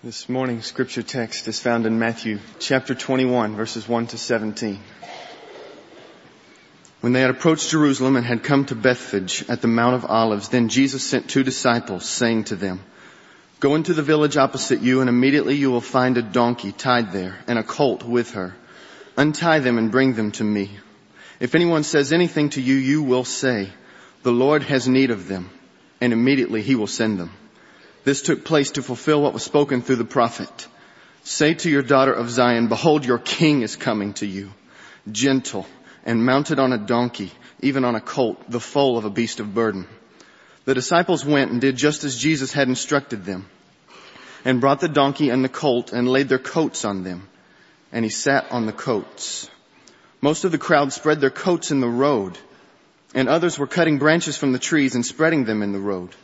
This morning's scripture text is found in Matthew chapter 21 verses 1 to 17. When they had approached Jerusalem and had come to Bethphage at the Mount of Olives, then Jesus sent two disciples saying to them, Go into the village opposite you and immediately you will find a donkey tied there and a colt with her. Untie them and bring them to me. If anyone says anything to you, you will say, the Lord has need of them and immediately he will send them. This took place to fulfill what was spoken through the prophet. Say to your daughter of Zion, behold, your king is coming to you, gentle and mounted on a donkey, even on a colt, the foal of a beast of burden. The disciples went and did just as Jesus had instructed them and brought the donkey and the colt and laid their coats on them. And he sat on the coats. Most of the crowd spread their coats in the road and others were cutting branches from the trees and spreading them in the road.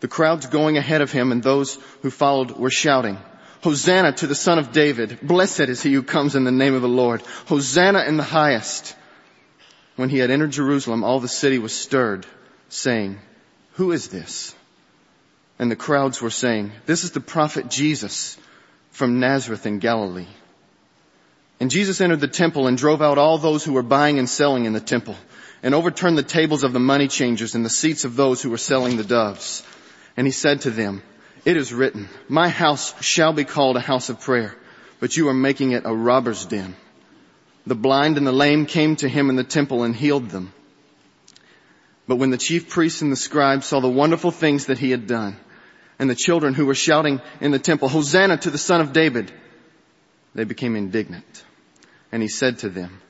The crowds going ahead of him and those who followed were shouting, Hosanna to the son of David. Blessed is he who comes in the name of the Lord. Hosanna in the highest. When he had entered Jerusalem, all the city was stirred, saying, who is this? And the crowds were saying, this is the prophet Jesus from Nazareth in Galilee. And Jesus entered the temple and drove out all those who were buying and selling in the temple and overturned the tables of the money changers and the seats of those who were selling the doves. And he said to them, it is written, my house shall be called a house of prayer, but you are making it a robber's den. The blind and the lame came to him in the temple and healed them. But when the chief priests and the scribes saw the wonderful things that he had done, and the children who were shouting in the temple, Hosanna to the son of David, they became indignant. And he said to them,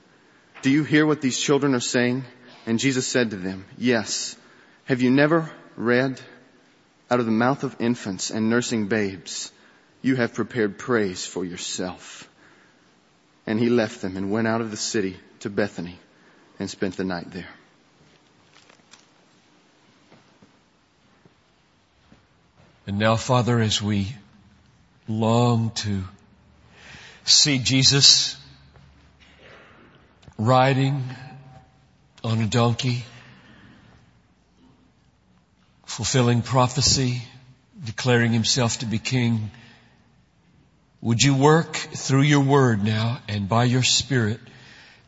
do you hear what these children are saying? And Jesus said to them, yes. Have you never read out of the mouth of infants and nursing babes, you have prepared praise for yourself. And he left them and went out of the city to Bethany and spent the night there. And now, Father, as we long to see Jesus riding on a donkey, fulfilling prophecy, declaring himself to be king. Would you work through your word now and by your spirit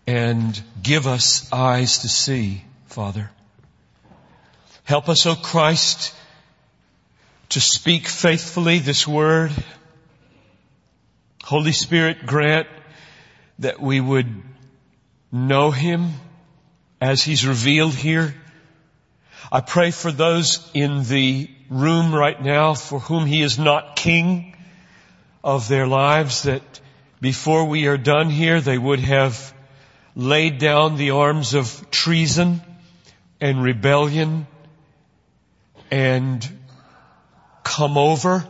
and give us eyes to see, Father? Help us, O Christ, to speak faithfully this word. Holy Spirit, grant that we would know Him as He's revealed here. I pray for those in the room right now for whom He is not King of their lives that before we are done here they would have laid down the arms of treason and rebellion and come over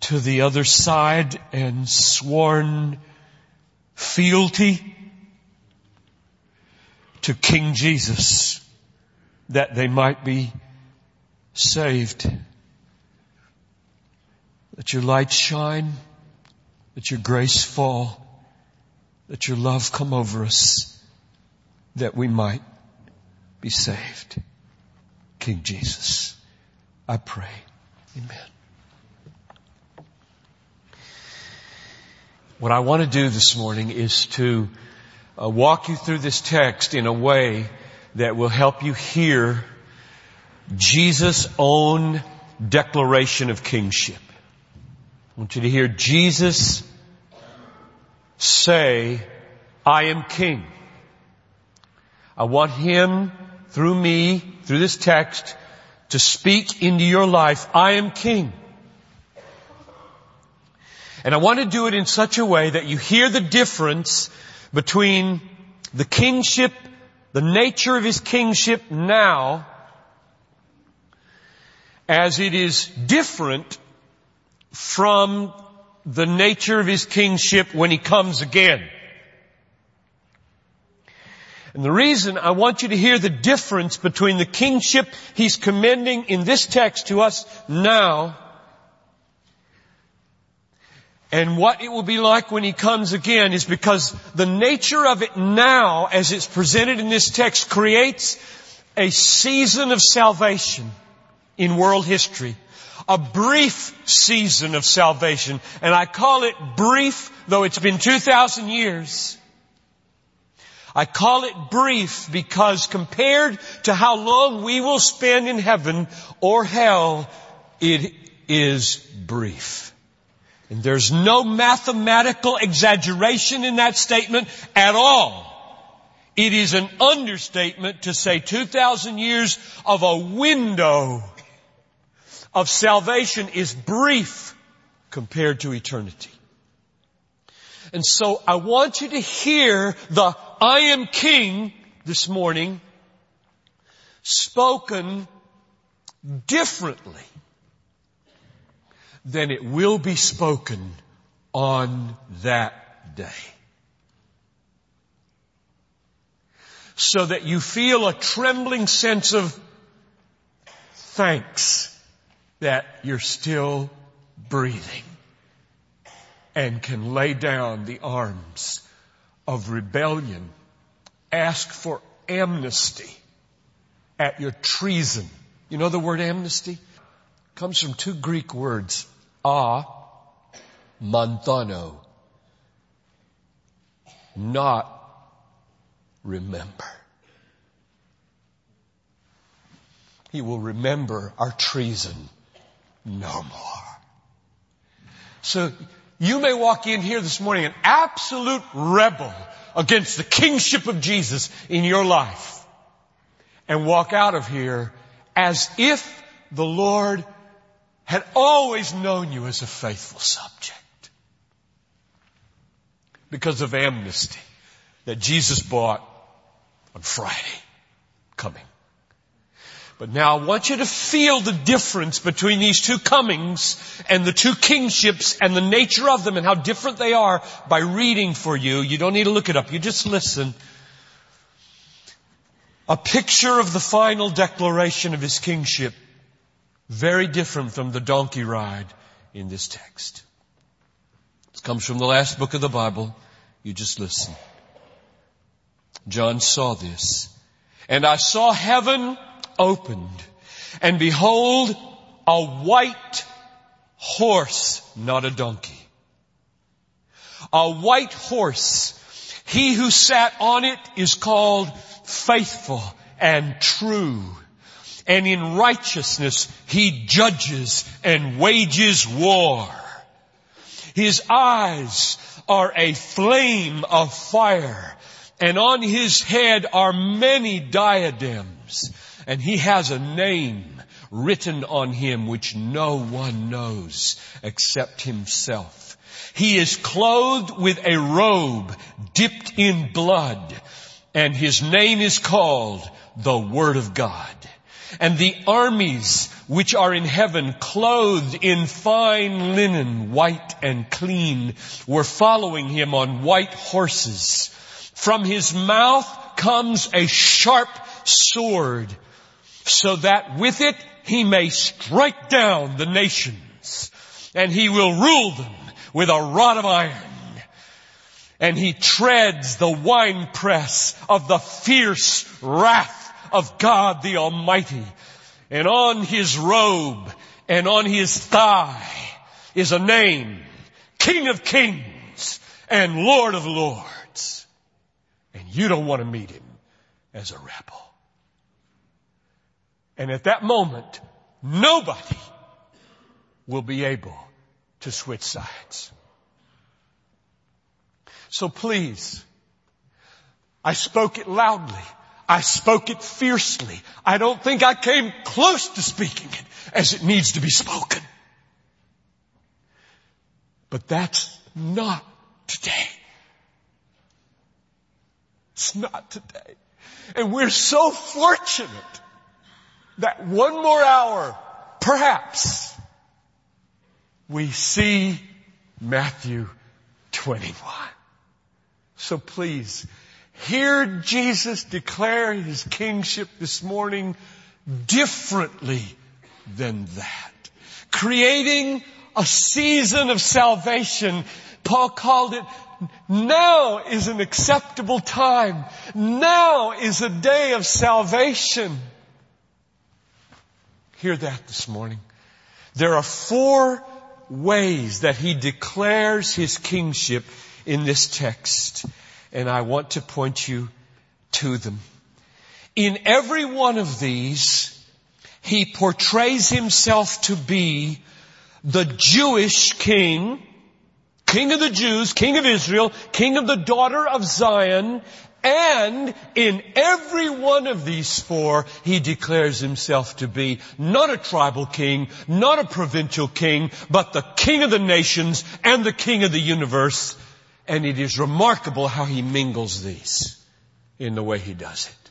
to the other side and sworn fealty to King Jesus that they might be saved. Let your light shine, let your grace fall, let your love come over us that we might be saved. King Jesus, I pray. Amen. What I want to do this morning is to uh, walk you through this text in a way that will help you hear Jesus' own declaration of kingship. I want you to hear Jesus say, I am king. I want him through me, through this text, to speak into your life, I am king. And I want to do it in such a way that you hear the difference between the kingship, the nature of his kingship now, as it is different from the nature of his kingship when he comes again. And the reason I want you to hear the difference between the kingship he's commending in this text to us now and what it will be like when he comes again is because the nature of it now as it's presented in this text creates a season of salvation in world history. a brief season of salvation. And I call it brief, though it's been 2,000 years. I call it brief because compared to how long we will spend in heaven or hell, it is brief. And there's no mathematical exaggeration in that statement at all. It is an understatement to say 2,000 years of a window of salvation is brief compared to eternity. And so I want you to hear the I am king this morning spoken differently than it will be spoken on that day. So that you feel a trembling sense of thanks that you're still breathing and can lay down the arms of rebellion, ask for amnesty at your treason. You know the word amnesty? It comes from two Greek words, a, manthano, not remember. He will remember our treason no more. So you may walk in here this morning an absolute rebel against the kingship of Jesus in your life and walk out of here as if the Lord had always known you as a faithful subject because of amnesty that Jesus bought on Friday coming. But now I want you to feel the difference between these two comings and the two kingships and the nature of them and how different they are by reading for you. You don't need to look it up. You just listen. A picture of the final declaration of his kingship. Very different from the donkey ride in this text. It comes from the last book of the Bible. You just listen. John saw this. And I saw heaven opened and behold a white horse, not a donkey. A white horse. He who sat on it is called faithful and true. And in righteousness he judges and wages war. His eyes are a flame of fire and on his head are many diadems and he has a name written on him which no one knows except himself. He is clothed with a robe dipped in blood and his name is called the Word of God. And the armies which are in heaven clothed in fine linen, white and clean, were following him on white horses. From his mouth comes a sharp sword so that with it he may strike down the nations and he will rule them with a rod of iron. And he treads the winepress of the fierce wrath of God the Almighty. And on his robe and on his thigh is a name, King of Kings and Lord of Lords. And you don't want to meet him as a rebel. And at that moment, nobody will be able to switch sides. So please, I spoke it loudly. I spoke it fiercely. I don't think I came close to speaking it as it needs to be spoken. But that's not today. It's not today. And we're so fortunate that one more hour, perhaps, we see Matthew 21. So please, hear Jesus declare his kingship this morning differently than that. Creating a season of salvation. Paul called it now is an acceptable time. Now is a day of salvation. Hear that this morning. There are four ways that he declares his kingship in this text, and I want to point you to them. In every one of these, he portrays himself to be the Jewish king, king of the Jews, king of Israel, king of the daughter of Zion, and in every one of these four, he declares himself to be not a tribal king, not a provincial king, but the king of the nations and the king of the universe. And it is remarkable how he mingles these in the way he does it.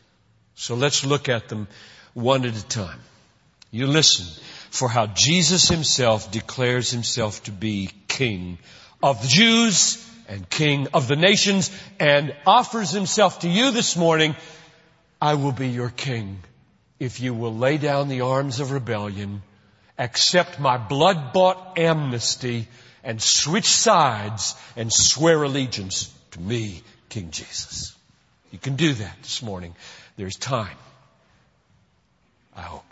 So let's look at them one at a time. You listen for how Jesus himself declares himself to be king of the Jews and King of the nations and offers himself to you this morning. I will be your King if you will lay down the arms of rebellion, accept my blood bought amnesty and switch sides and swear allegiance to me, King Jesus. You can do that this morning. There's time. I hope.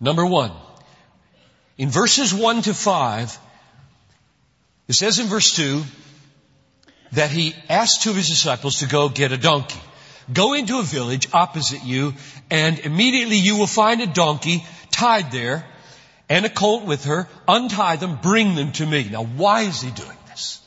Number one, in verses one to five, it says in verse 2 that he asked two of his disciples to go get a donkey. Go into a village opposite you and immediately you will find a donkey tied there and a colt with her. Untie them, bring them to me. Now why is he doing this?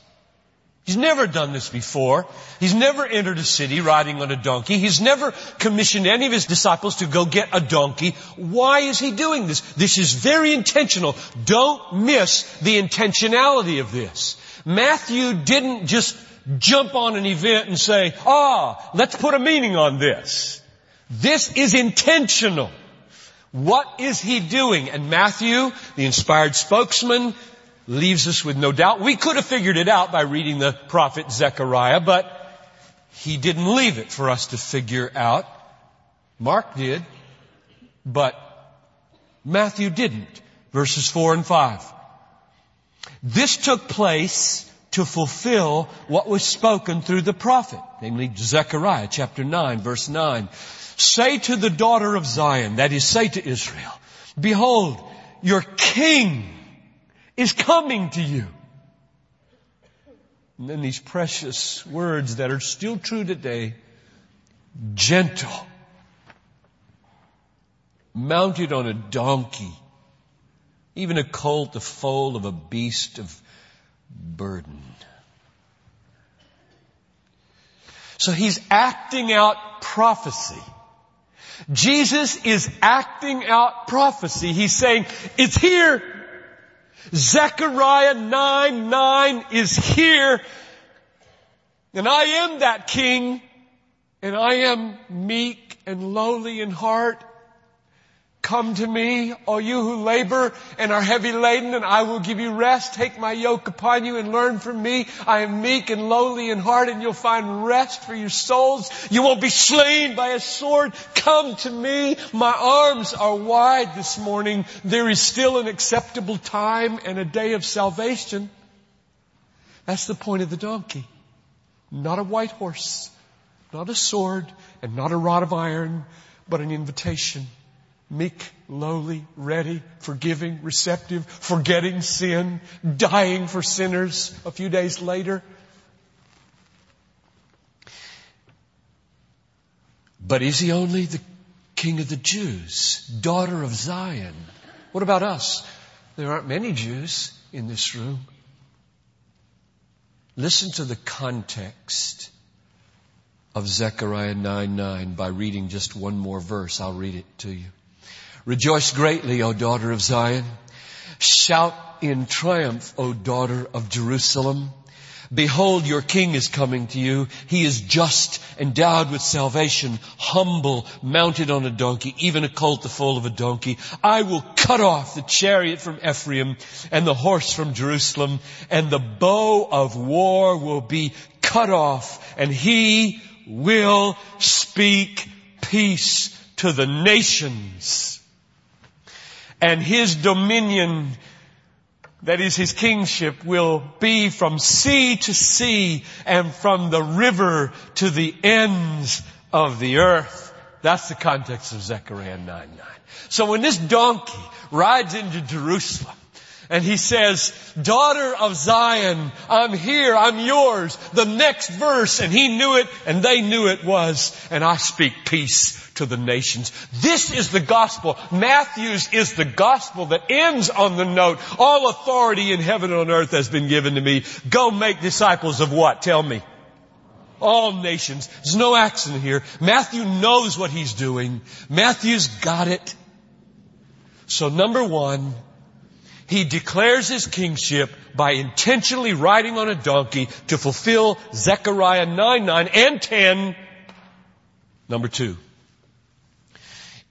He's never done this before. He's never entered a city riding on a donkey. He's never commissioned any of his disciples to go get a donkey. Why is he doing this? This is very intentional. Don't miss the intentionality of this. Matthew didn't just jump on an event and say, ah, let's put a meaning on this. This is intentional. What is he doing? And Matthew, the inspired spokesman, leaves us with no doubt. We could have figured it out by reading the prophet Zechariah, but he didn't leave it for us to figure out. Mark did, but Matthew didn't. Verses 4 and 5. This took place to fulfill what was spoken through the prophet, namely Zechariah chapter 9 verse 9. Say to the daughter of Zion, that is say to Israel, behold, your king is coming to you. And then these precious words that are still true today, gentle, mounted on a donkey, even a colt, the foal of a beast of burden. So he's acting out prophecy. Jesus is acting out prophecy. He's saying, it's here. Zechariah 9, 9 is here. And I am that king. And I am meek and lowly in heart. Come to me, all you who labor and are heavy laden, and I will give you rest. Take my yoke upon you and learn from me. I am meek and lowly in heart, and you'll find rest for your souls. You won't be slain by a sword. Come to me. My arms are wide this morning. There is still an acceptable time and a day of salvation. That's the point of the donkey. Not a white horse, not a sword, and not a rod of iron, but an invitation meek, lowly, ready, forgiving, receptive, forgetting sin, dying for sinners a few days later. But is he only the king of the Jews, daughter of Zion? What about us? There aren't many Jews in this room. Listen to the context of Zechariah 9 9 by reading just one more verse. I'll read it to you. Rejoice greatly, O daughter of Zion. Shout in triumph, O daughter of Jerusalem. Behold, your king is coming to you. He is just, endowed with salvation, humble, mounted on a donkey, even a colt the foal of a donkey. I will cut off the chariot from Ephraim and the horse from Jerusalem, and the bow of war will be cut off, and he will speak peace to the nations and his dominion, that is his kingship, will be from sea to sea and from the river to the ends of the earth. That's the context of Zechariah 9 9. So when this donkey rides into Jerusalem, and he says, daughter of Zion, I'm here, I'm yours. The next verse, and he knew it, and they knew it was, and I speak peace to the nations. This is the gospel. Matthew's is the gospel that ends on the note, all authority in heaven and on earth has been given to me. Go make disciples of what? Tell me. All nations. There's no accident here. Matthew knows what he's doing. Matthew's got it. So number one, he declares his kingship by intentionally riding on a donkey to fulfill Zechariah 9, 9 and 10. Number two.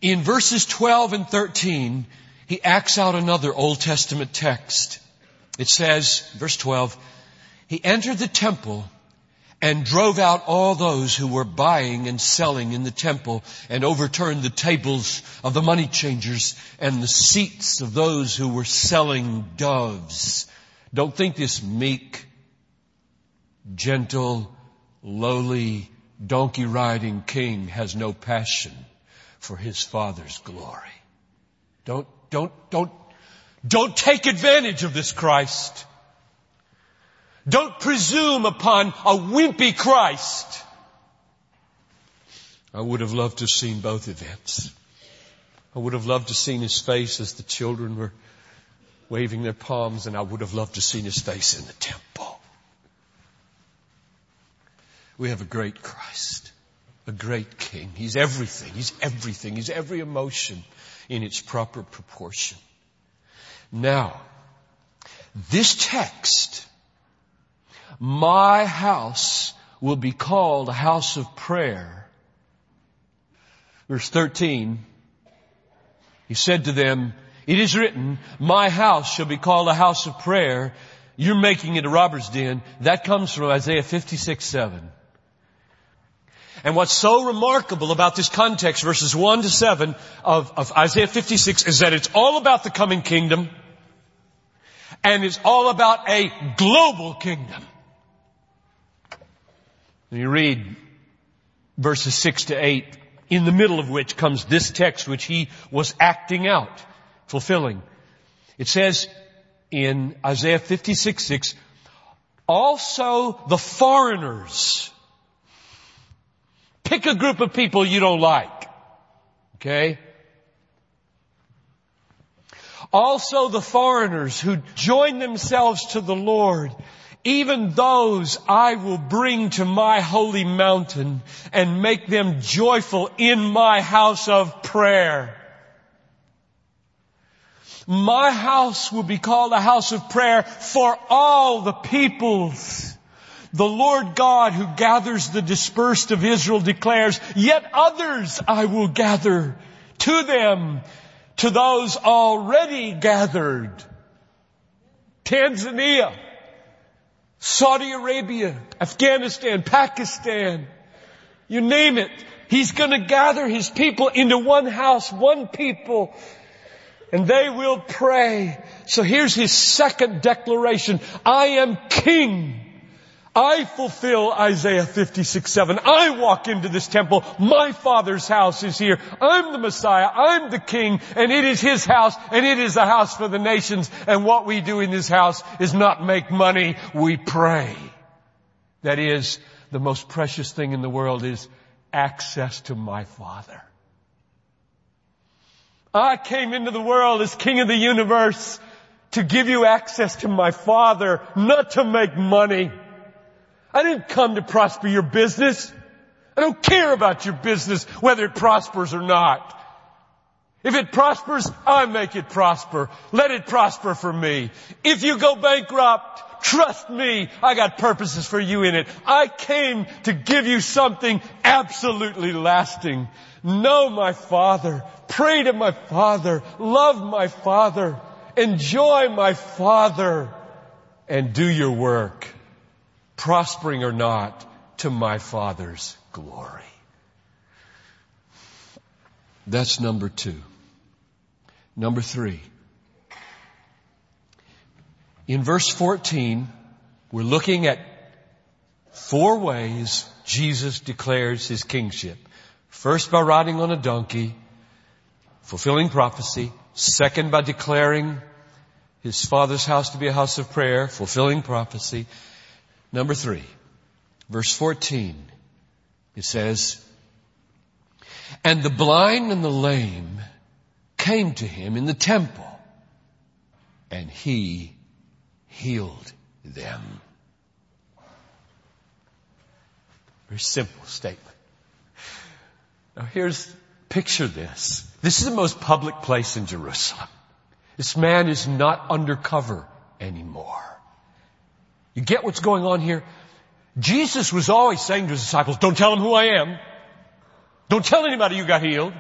In verses 12 and 13, he acts out another Old Testament text. It says, verse 12, he entered the temple and drove out all those who were buying and selling in the temple and overturned the tables of the money changers and the seats of those who were selling doves. Don't think this meek, gentle, lowly, donkey riding king has no passion for his father's glory. Don't, don't, don't, don't take advantage of this Christ. Don't presume upon a wimpy Christ. I would have loved to have seen both events. I would have loved to have seen his face as the children were waving their palms and I would have loved to have seen his face in the temple. We have a great Christ, a great King. He's everything. He's everything. He's every emotion in its proper proportion. Now, this text my house will be called a house of prayer. Verse 13, he said to them, it is written, my house shall be called a house of prayer. You're making it a robber's den. That comes from Isaiah 56, 7. And what's so remarkable about this context, verses 1 to 7 of, of Isaiah 56, is that it's all about the coming kingdom, and it's all about a global kingdom. And you read verses 6 to 8, in the middle of which comes this text which he was acting out, fulfilling. It says in Isaiah 56, 6, also the foreigners. Pick a group of people you don't like. Okay? Also the foreigners who join themselves to the Lord even those I will bring to my holy mountain and make them joyful in my house of prayer. My house will be called a house of prayer for all the peoples. The Lord God who gathers the dispersed of Israel declares, yet others I will gather to them, to those already gathered. Tanzania, Saudi Arabia, Afghanistan, Pakistan, you name it. He's gonna gather his people into one house, one people, and they will pray. So here's his second declaration. I am king. I fulfill Isaiah 56, 7. I walk into this temple. My father's house is here. I'm the Messiah. I'm the king and it is his house and it is a house for the nations. And what we do in this house is not make money. We pray. That is the most precious thing in the world is access to my father. I came into the world as king of the universe to give you access to my father, not to make money. I didn't come to prosper your business. I don't care about your business, whether it prospers or not. If it prospers, I make it prosper. Let it prosper for me. If you go bankrupt, trust me, I got purposes for you in it. I came to give you something absolutely lasting. Know my Father. Pray to my Father. Love my Father. Enjoy my Father. And do your work prospering or not, to my Father's glory. That's number two. Number three. In verse 14, we're looking at four ways Jesus declares his kingship. First by riding on a donkey, fulfilling prophecy. Second by declaring his father's house to be a house of prayer, fulfilling prophecy. Number three, verse 14, it says, and the blind and the lame came to him in the temple and he healed them. Very simple statement. Now here's, picture this. This is the most public place in Jerusalem. This man is not undercover anymore. You get what's going on here? Jesus was always saying to his disciples, don't tell them who I am. Don't tell anybody you got healed.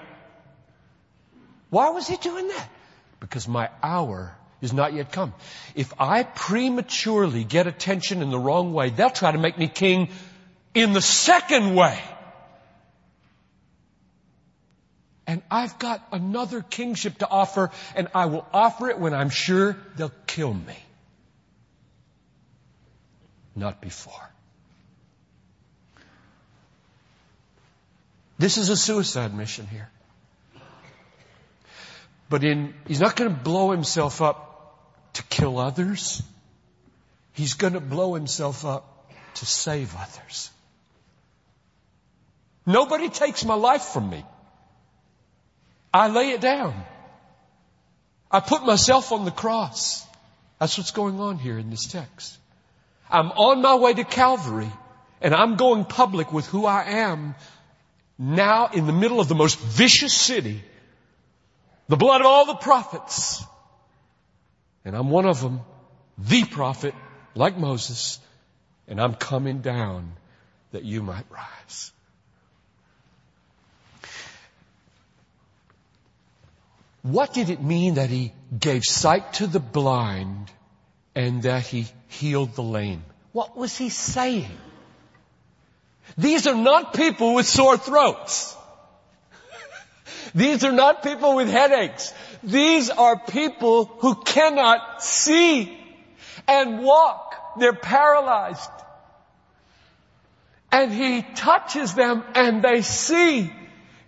Why was he doing that? Because my hour is not yet come. If I prematurely get attention in the wrong way, they'll try to make me king in the second way. And I've got another kingship to offer and I will offer it when I'm sure they'll kill me. Not before. This is a suicide mission here. But in, he's not going to blow himself up to kill others. He's going to blow himself up to save others. Nobody takes my life from me. I lay it down. I put myself on the cross. That's what's going on here in this text. I'm on my way to Calvary and I'm going public with who I am now in the middle of the most vicious city, the blood of all the prophets. And I'm one of them, the prophet, like Moses, and I'm coming down that you might rise. What did it mean that he gave sight to the blind and that he healed the lame? What was he saying? These are not people with sore throats. These are not people with headaches. These are people who cannot see and walk. They're paralyzed. And he touches them and they see.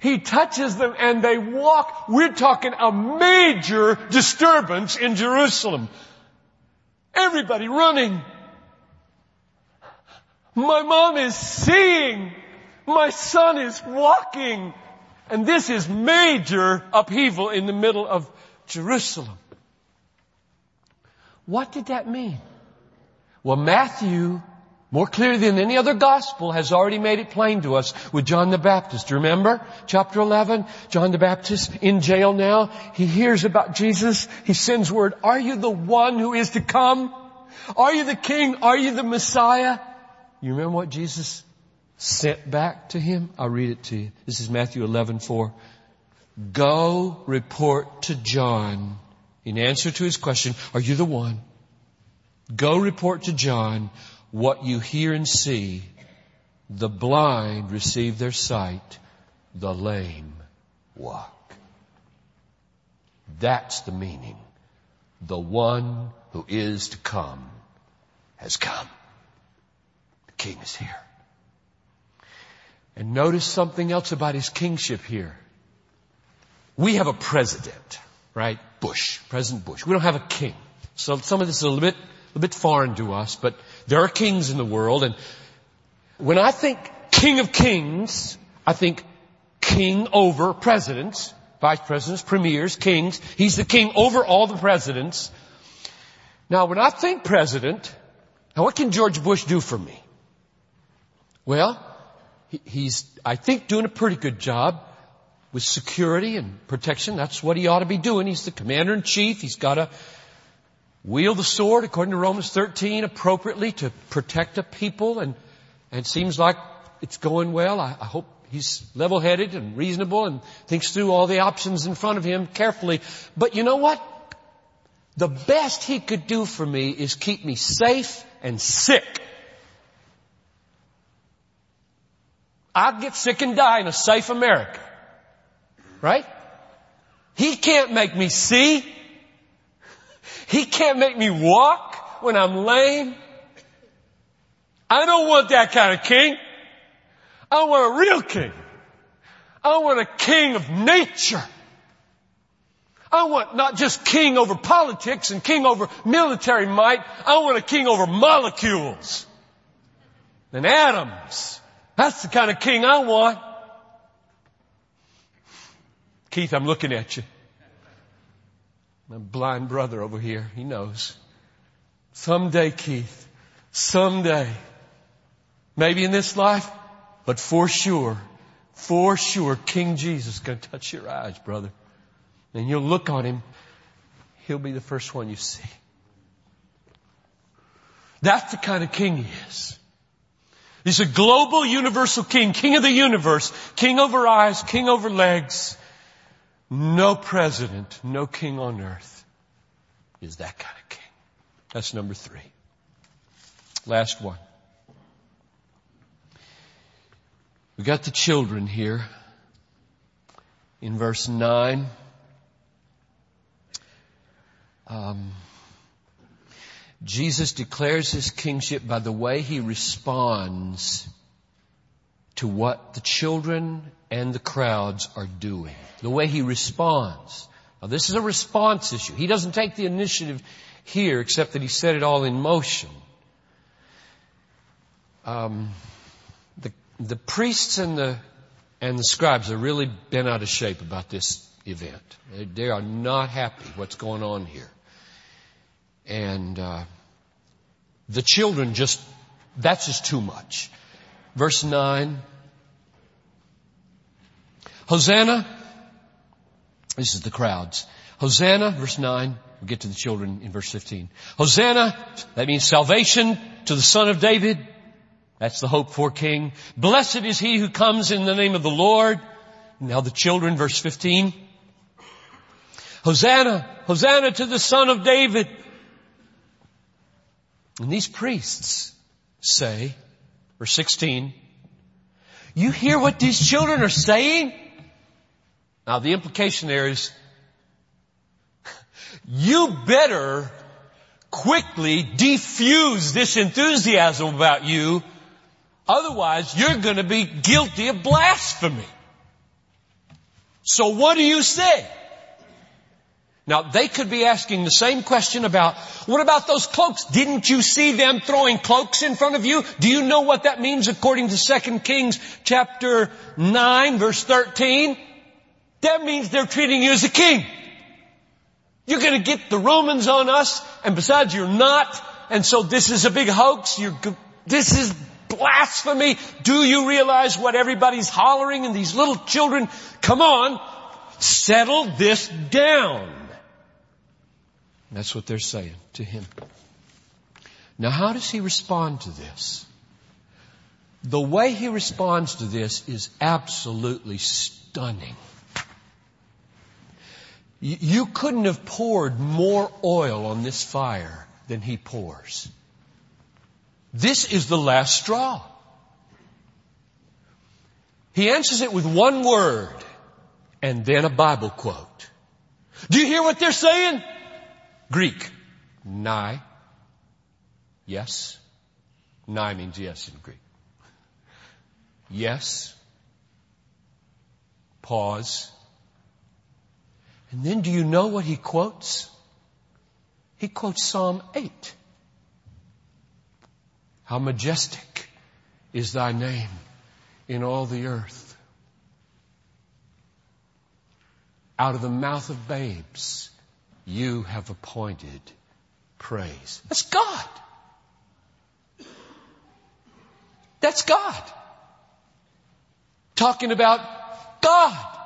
He touches them and they walk. We're talking a major disturbance in Jerusalem. Everybody running. My mom is seeing. My son is walking. And this is major upheaval in the middle of Jerusalem. What did that mean? Well, Matthew, more clearly than any other gospel, has already made it plain to us with John the Baptist. Remember? Chapter 11, John the Baptist in jail now. He hears about Jesus. He sends word, are you the one who is to come? Are you the king? Are you the Messiah? You remember what Jesus sent back to him? I'll read it to you. This is Matthew 11, 4. Go report to John in answer to his question, are you the one? Go report to John what you hear and see. The blind receive their sight. The lame walk. That's the meaning. The one who is to come has come The king is here. And notice something else about his kingship here. We have a president, right? Bush, President Bush. We don't have a king. So some of this is a little bit, a little bit foreign to us, but there are kings in the world and when I think king of kings, I think king over presidents, vice presidents, premiers, kings. He's the king over all the presidents. Now when I think president, now what can George Bush do for me? Well, he's, I think, doing a pretty good job with security and protection. That's what he ought to be doing. He's the commander in chief. He's got to wield the sword, according to Romans 13, appropriately to protect a people. And, and seems like it's going well. I, I hope he's level-headed and reasonable and thinks through all the options in front of him carefully. But you know what? The best he could do for me is keep me safe and sick. I'd get sick and die in a safe America. Right? He can't make me see. He can't make me walk when I'm lame. I don't want that kind of king. I want a real king. I want a king of nature. I want not just king over politics and king over military might. I want a king over molecules and atoms. That's the kind of king I want. Keith, I'm looking at you. My blind brother over here, he knows. Someday, Keith, someday, maybe in this life, but for sure, for sure, King Jesus is going to touch your eyes, brother. And you'll look on him, he'll be the first one you see. That's the kind of king he is. He's a global universal king, king of the universe, king over eyes, king over legs. No president, no king on earth is that kind of king. That's number three. Last one. We got the children here in verse 9. Um, Jesus declares his kingship by the way he responds to what the children and the crowds are doing. The way he responds. Now this is a response issue. He doesn't take the initiative here except that he set it all in motion. Um, the, the priests and the, and the scribes have really been out of shape about this event. They, they are not happy what's going on here. And, uh, the children just, that's just too much. Verse 9. Hosanna. This is the crowds. Hosanna, verse 9. We'll get to the children in verse 15. Hosanna, that means salvation to the son of David. That's the hope for king. Blessed is he who comes in the name of the Lord. Now the children, verse 15. Hosanna, Hosanna to the son of David. And these priests say, verse 16, you hear what these children are saying? Now the implication there is, you better quickly defuse this enthusiasm about you, otherwise you're gonna be guilty of blasphemy. So what do you say? Now they could be asking the same question about, what about those cloaks? Didn't you see them throwing cloaks in front of you? Do you know what that means according to 2 Kings chapter 9 verse 13? That means they're treating you as a king. You're gonna get the Romans on us, and besides you're not, and so this is a big hoax, you're, this is blasphemy. Do you realize what everybody's hollering and these little children? Come on, settle this down. That's what they're saying to him. Now how does he respond to this? The way he responds to this is absolutely stunning. You couldn't have poured more oil on this fire than he pours. This is the last straw. He answers it with one word and then a Bible quote. Do you hear what they're saying? Greek. Nai. Yes. Nai means yes in Greek. Yes. Pause. And then do you know what he quotes? He quotes Psalm 8. How majestic is thy name in all the earth. Out of the mouth of babes you have appointed praise. That's God. That's God. Talking about God.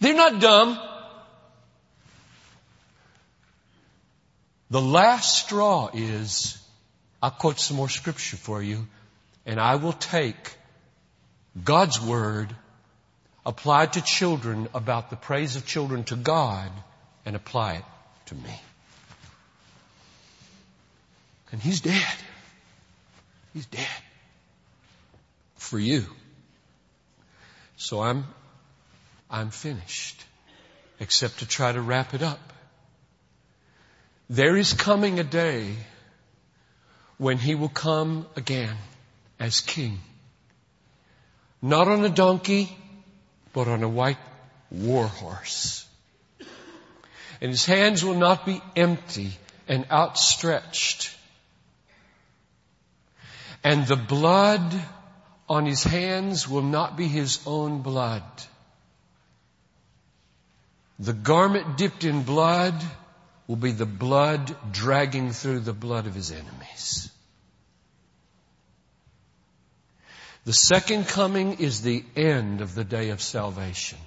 They're not dumb. The last straw is, I'll quote some more scripture for you, and I will take God's word applied to children about the praise of children to God and apply it to me. And he's dead. He's dead. For you. So I'm, I'm finished. Except to try to wrap it up. There is coming a day when he will come again as king. Not on a donkey, but on a white war horse. And his hands will not be empty and outstretched. And the blood on his hands will not be his own blood. The garment dipped in blood will be the blood dragging through the blood of his enemies. The second coming is the end of the day of salvation.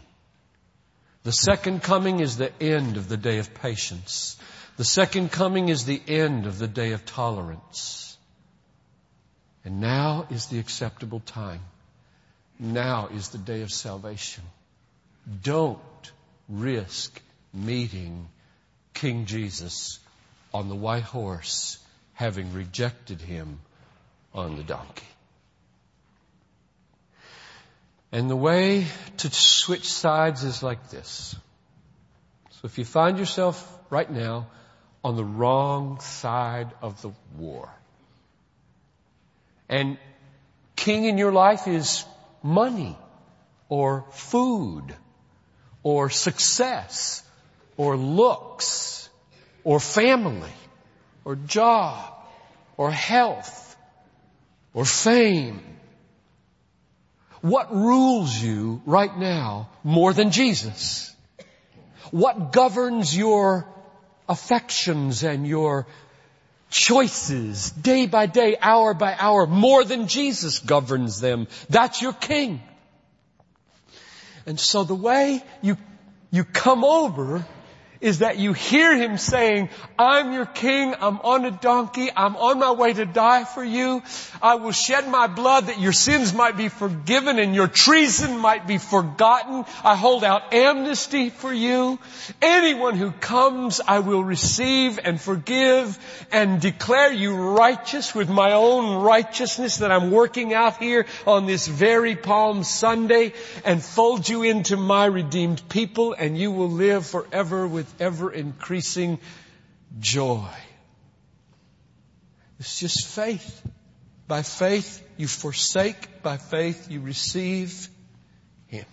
The second coming is the end of the day of patience. The second coming is the end of the day of tolerance. And now is the acceptable time. Now is the day of salvation. Don't risk meeting King Jesus on the white horse, having rejected him on the donkey. And the way to switch sides is like this. So if you find yourself right now on the wrong side of the war, and king in your life is money or food or success or looks or family or job or health or fame. What rules you right now more than Jesus? What governs your affections and your choices day by day, hour by hour, more than Jesus governs them. That's your king. And so the way you, you come over is that you hear him saying, I'm your king, I'm on a donkey, I'm on my way to die for you. I will shed my blood that your sins might be forgiven and your treason might be forgotten. I hold out amnesty for you. Anyone who comes, I will receive and forgive and declare you righteous with my own righteousness that I'm working out here on this very Palm Sunday and fold you into my redeemed people and you will live forever with ever increasing joy. It's just faith. By faith you forsake, by faith you receive Him.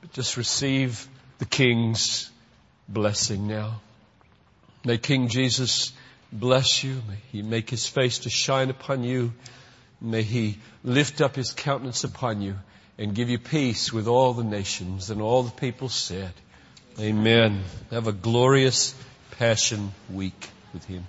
But just receive the King's blessing now. May King Jesus bless you. May He make His face to shine upon you. May He lift up His countenance upon you and give you peace with all the nations. And all the people said, Amen. Have a glorious Passion Week with Him.